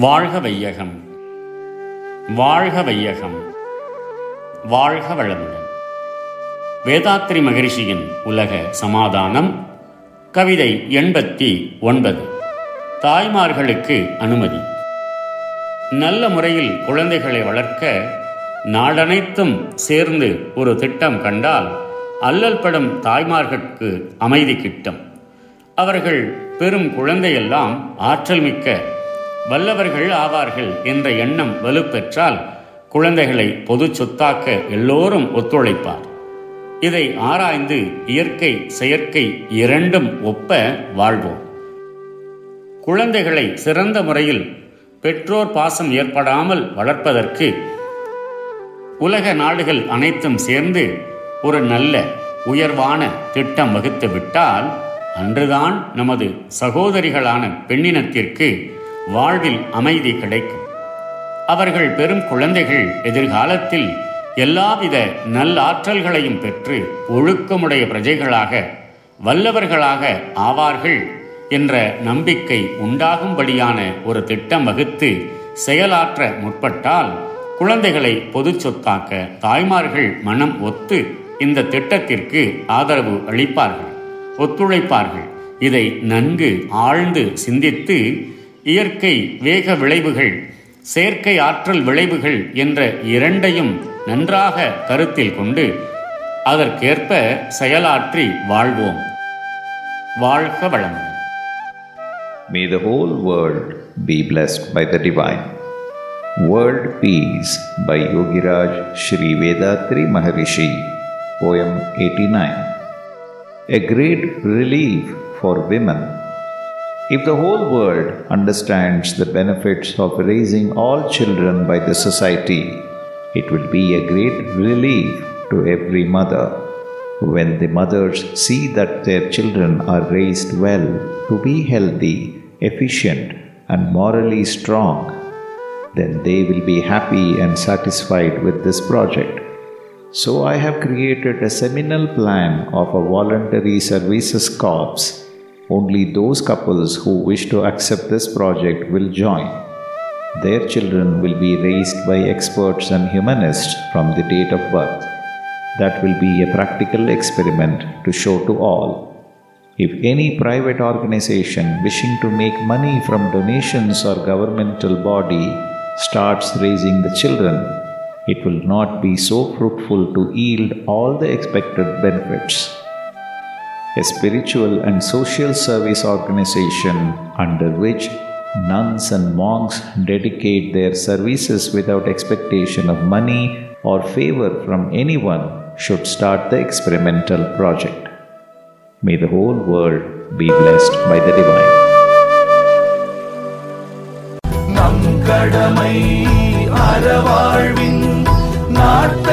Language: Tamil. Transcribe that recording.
வாழ்க வையகம். வாழ்க வையகம். வாழ்க வளமுடன். வேதாத்ரி மகரிஷியின் உலக சமாதானம் கவிதை எண்பத்தி ஒன்பது. தாய்மார்களுக்கு அனுமதி. நல்ல முறையில் குழந்தைகளை வளர்க்க நாடனைத்தும் சேர்ந்து ஒரு திட்டம் கண்டால் அல்லல் படும் தாய்மார்களுக்கு அமைதி கிட்டும். அவர்கள் பெரும் குழந்தையெல்லாம் ஆற்றல் மிக்க வல்லவர்கள் ஆவார்கள் என்ற எண்ணம் வலுப்பெற்றால் குழந்தைகளை பொது சொத்தாக்க எல்லோரும் ஒத்துழைப்பார். இதை ஆராய்ந்து இயற்கை செயற்கை இரண்டும் ஒப்ப வாழ்வோம். குழந்தைகளை சிறந்த முறையில் பெற்றோர் பாசம் ஏற்படாமல் வளர்ப்பதற்கு உலக நாடுகள் அனைத்தும் சேர்ந்து ஒரு நல்ல உயர்வான திட்டம் வகுத்து விட்டால் அன்றுதான் நமது சகோதரிகளான பெண்ணினத்திற்கு வாழ்வில் அமைதி கிடைக்கும். அவர்கள் பெரும் குழந்தைகள் எதிர்காலத்தில் எல்லாவித நல்லாற்றல்களையும் பெற்று ஒழுக்கமுடைய பிரஜைகளாக வல்லவர்களாக ஆவார்கள் என்ற நம்பிக்கை உண்டாகும்படியான ஒரு திட்டம் வகுத்து செயலாற்ற முற்பட்டால் குழந்தைகளை பொது சொத்தாக்க தாய்மார்கள் மனம் ஒத்து இந்த திட்டத்திற்கு ஆதரவு அளிப்பார்கள் ஒத்துழைப்பார்கள். இதை நன்கு ஆழ்ந்து சிந்தித்து இயற்கை வேக விளைவுகள் செயற்கை ஆற்றல் விளைவுகள் என்ற இரண்டையும் நன்றாக கருத்தில் கொண்டு அதற்கேற்ப செயலாற்றி வாழ்வோம் வாழ்க வளமுடன் May the whole world be blessed by the Divine. World Peace by Yogiraj Sri Vedatri Maharishi. Poem 89. A great relief for women. If the whole world understands the benefits of raising all children by the society, it will be a great relief to every mother. When the mothers see that their children are raised well to be healthy, efficient, and morally strong, then they will be happy and satisfied with this project. So, I have created a seminal plan of a voluntary services corps. Only those couples who wish to accept this project will join. Their children will be raised by experts and humanists from the date of birth. That will be a practical experiment to show to all. If any private organization wishing to make money from donations or governmental body starts raising the children, it will not be so fruitful to yield all the expected benefits a spiritual and social service organization under which nuns and monks dedicate their services without expectation of money or favor from anyone, should start the experimental project. May the whole world be blessed by the Divine. கடமை அறவாழ்வின் நாட்டத்தேசி